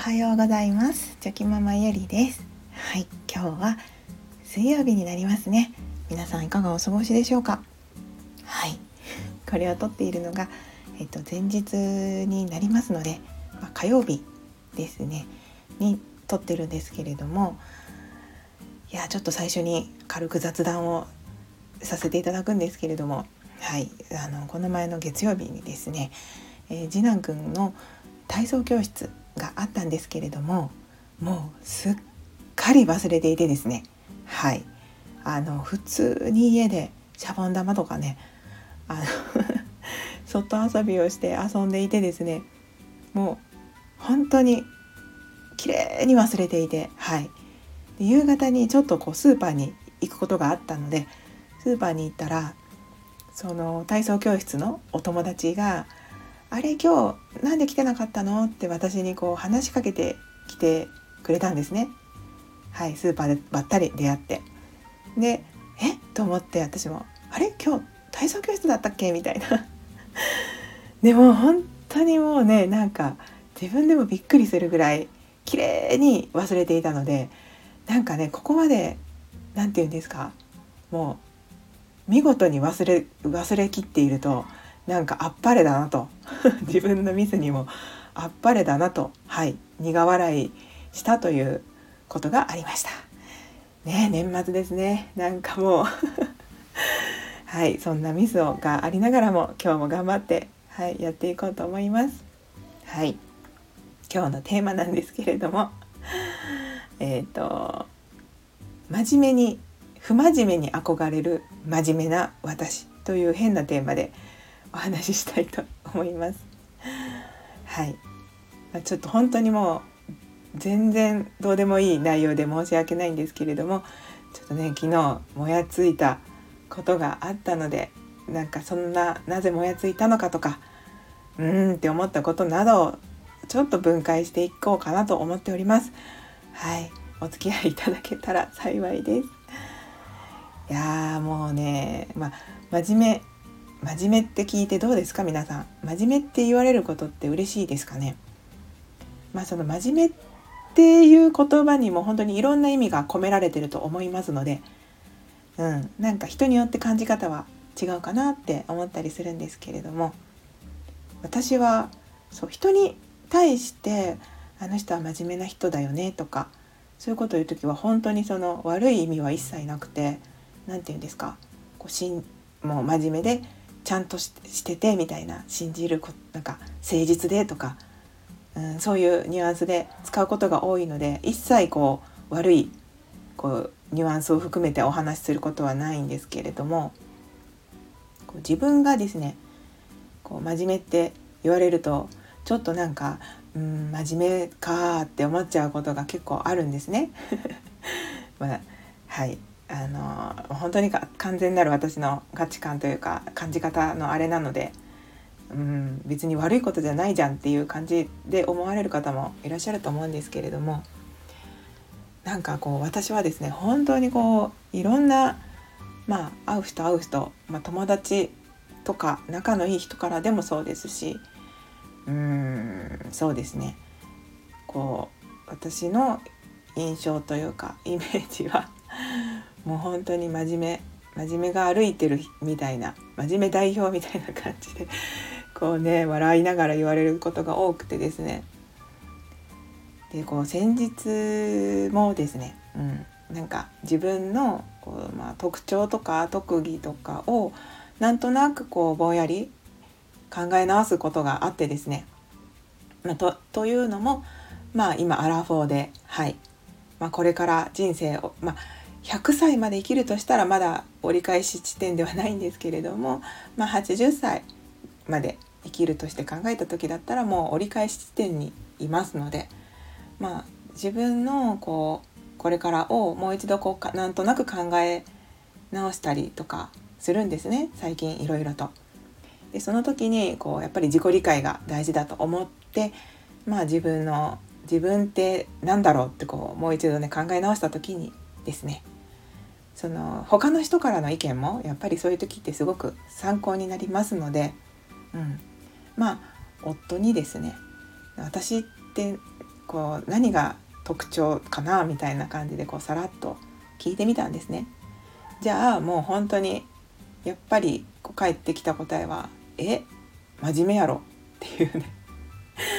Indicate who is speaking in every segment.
Speaker 1: はようございます。チョキママゆりです。はい今日は水曜日になりますね。皆さんいかがお過ごしでしょうか？はいこれを撮っているのがえっと前日になりますので、まあ、火曜日ですね。に撮ってるんですけれどもいやちょっと最初に軽く雑談をさせていただくんですけれどもはいあのこの前の月曜日にですね、えー、次男くんの体操教室があったんですけれどももうすっかり忘れていてですね。はい。あの普通に家でシャボン玉とかねあの 外遊びをして遊んでいてですねもう本当に綺麗に忘れていてはい。で夕方にちょっとこうスーパーに行くことがあったのでスーパーに行ったらその体操教室のお友達が「あれ今日なんで来てなかったの?」って私にこう話しかけてきてくれたんですね。はいスーパーでばったり出会ってでえ？っと思って私も「あれ？今日体操教室だったっけ?」みたいな でも本当にもうねなんか自分でもびっくりするぐらい綺麗に忘れていたのでなんかねここまで何て言うんですか？もう見事に忘れ忘れきっているとなんかあっぱれだなと。自分のミスにもあっぱれだなと。はい。苦笑いしたということがありました。ね年末ですね。なんかもう。はい。そんなミスをがありながらも今日も頑張ってはいやっていこうと思います。はい。今日のテーマなんですけれども。えっ、ー、と真面目に不真面目に憧れる真面目な私という変なテーマでお話ししたいと思います。はい、まちょっと本当にもう全然どうでもいい内容で申し訳ないんですけれどもちょっとね昨日もやついたことがあったのでなんかそんななぜもやついたのかとかうーんって思ったことなどをちょっと分解していこうかなと思っております。はいお付き合いいただけたら幸いですいやーもうねまあ真面目真面目って聞いてどうですか？皆さん。真面目って言われることって嬉しいですかね？まあその真面目っていう言葉にも本当にいろんな意味が込められてると思いますのでうん。なんか人によって感じ方は違うかなって思ったりするんですけれども私はそう人に対してあの人は真面目な人だよねとかそういうことを言う時は本当にその悪い意味は一切なくて何て言うんですか？こうしんもう真面目でちゃんとしててみたいな信じるこなんか誠実でとか、うん、そういうニュアンスで使うことが多いので一切こう悪いこうニュアンスを含めてお話しすることはないんですけれどもこう自分がですねこう真面目って言われるとちょっとなんかうん真面目かって思っちゃうことが結構あるんですね。まあ、はいあの本当に完全なる私の価値観というか感じ方のあれなので、うん、別に悪いことじゃないじゃんっていう感じで思われる方もいらっしゃると思うんですけれどもなんかこう私はですね本当にこういろんなまあ会う人会う人、まあ、友達とか仲のいい人からでもそうですしうんそうですね。こう私の印象というかイメージはもう本当に真面目真面目が歩いてるみたいな真面目代表みたいな感じで こうね笑いながら言われることが多くてですねでこう先日もですね、うん、なんか自分のこう、まあ、特徴とか特技とかをなんとなくこうぼんやり考え直すことがあってですね。まあ、とというのも、まあ、今アラフォーで、はいまあ、これから人生を、まあ、100歳まで生きるとしたらまだ折り返し地点ではないんですけれども、まあ、80歳まで生きるとして考えた時だったらもう折り返し地点にいますので、まあ、自分のこうこれからをもう一度こうかなんとなく考え直したりとかするんですね最近いろいろと。でその時にこうやっぱり自己理解が大事だと思ってまあ自分の自分って何だろうってこうもう一度ね考え直した時にですねその他の人からの意見もやっぱりそういう時ってすごく参考になりますので、うん、まあ夫にですね私ってこう何が特徴かなみたいな感じでこうさらっと聞いてみたんですね。じゃあもう本当にやっぱりこう返ってきた答えは「え真面目やろ」っていうね。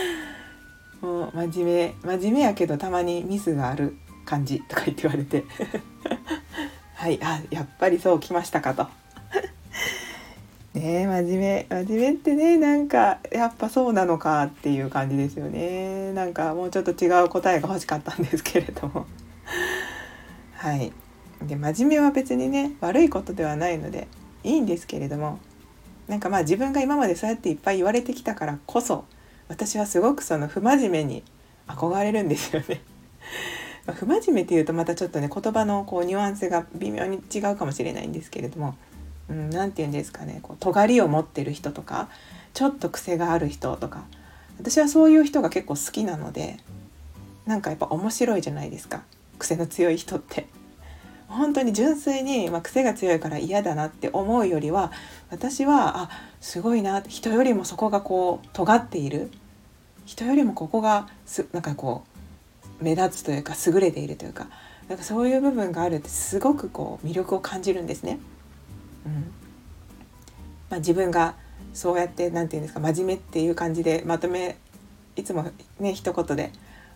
Speaker 1: もう真面目真面目やけどたまにミスがある感じとか言って言われて。はいあやっぱりそうきましたかと。ね真面目真面目ってねなんかやっぱそうなのかっていう感じですよねなんかもうちょっと違う答えが欲しかったんですけれども はいで真面目は別にね悪いことではないのでいいんですけれどもなんかまあ自分が今までそうやっていっぱい言われてきたからこそ私はすごくその不真面目に憧れるんですよね。ま不真面目っていうとまたちょっとね言葉のこうニュアンスが微妙に違うかもしれないんですけれども何、うん、て言うんですかねこう尖りを持ってる人とかちょっと癖がある人とか私はそういう人が結構好きなのでなんかやっぱ面白いじゃないですか癖の強い人って。本当に純粋に、まあ、癖が強いから嫌だなって思うよりは私はあすごいな人よりもそこがこう尖っている人よりもここがすなんかこう目立つというか優れているというかなんかそういう部分があるってすごくこう魅力を感じるんですね。うんまあ、自分がそうやって何て言うんですか真面目っていう感じでまとめいつもね一言で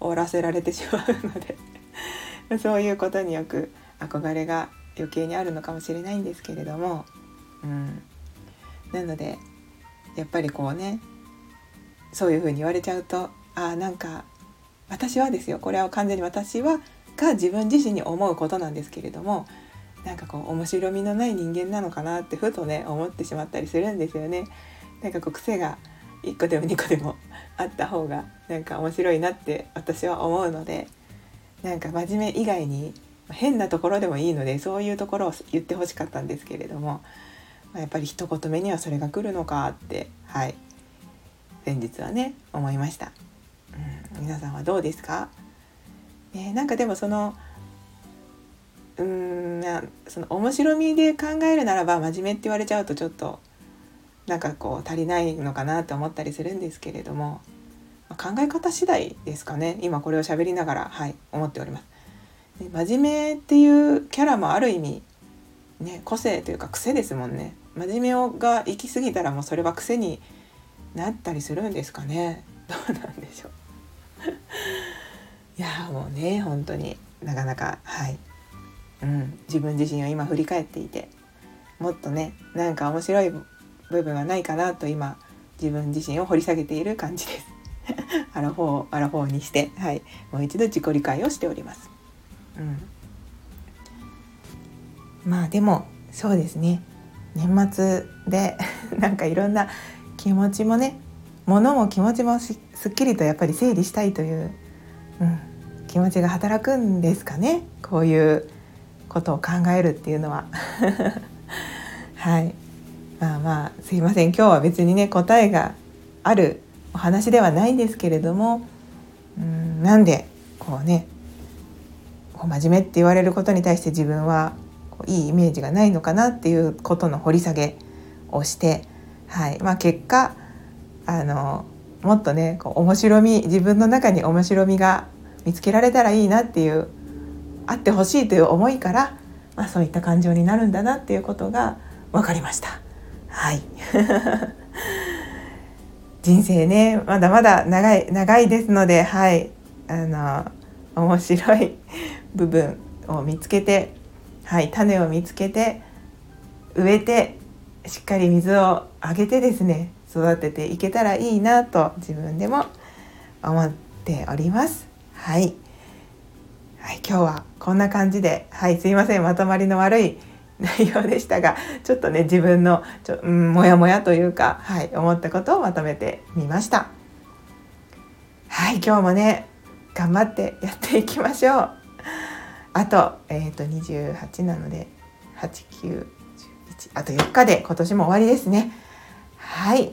Speaker 1: 終わらせられてしまうので そういうことによく憧れが余計にあるのかもしれないんですけれども、うん、なのでやっぱりこうねそういうふうに言われちゃうとあなんか私はですよこれは完全に私はが自分自身に思うことなんですけれどもなんかこう面白みのない人間なのかなってふとね思ってしまったりするんですよね。なんかこう癖が1個でも2個でもあった方がなんか面白いなって私は思うのでなんか真面目以外に変なところでもいいのでそういうところを言ってほしかったんですけれども、ま、やっぱり一言目にはそれが来るのかってはい前日はね思いました、うん、皆さんはどうですか、ね、なんかでもそのうんその面白みで考えるならば真面目って言われちゃうとちょっとなんかこう足りないのかなと思ったりするんですけれども、まあ、考え方次第ですかね。今これを喋りながらはい思っております。真面目っていうキャラもある意味ね個性というか癖ですもんね。真面目が行き過ぎたらもうそれは癖になったりするんですかね。どうなんでしょう。いやもうね本当になかなかはい、うん、自分自身を今振り返っていてもっとねなんか面白い部分はないかなと今自分自身を掘り下げている感じです。アラフォーアラフォーにしてはい。もう一度自己理解をしております。うん、まあでもそうですね。年末で なんかいろんな気持ちもね物も気持ちもすっきりとやっぱり整理したいという、うん、気持ちが働くんですかね。こういうことを考えるっていうのは。はい。まあまあすいません。今日は別にね答えがあるお話ではないんですけれどもうんなんでこうねこう真面目って言われることに対して自分はこういいイメージがないのかなっていうことの掘り下げをして、はい。まあ、結果あのもっとねこう面白み自分の中に面白みが見つけられたらいいなっていうあってほしいという思いから、まあ、そういった感情になるんだなっていうことが分かりました。はい。人生ねまだまだ長い長いですのではい。あの面白い部分を見つけて、はい、種を見つけて植えてしっかり水をあげてですね育てていけたらいいなと自分でも思っております。はい、はい、今日はこんな感じで、はい、すいませんまとまりの悪い 内容でしたがちょっとね自分のちょ、うん、もやもやというか、はい、思ったことをまとめてみました。はい今日もね頑張ってやっていきましょう。あと,、えーと、28なので8911あと4日で今年も終わりですねはい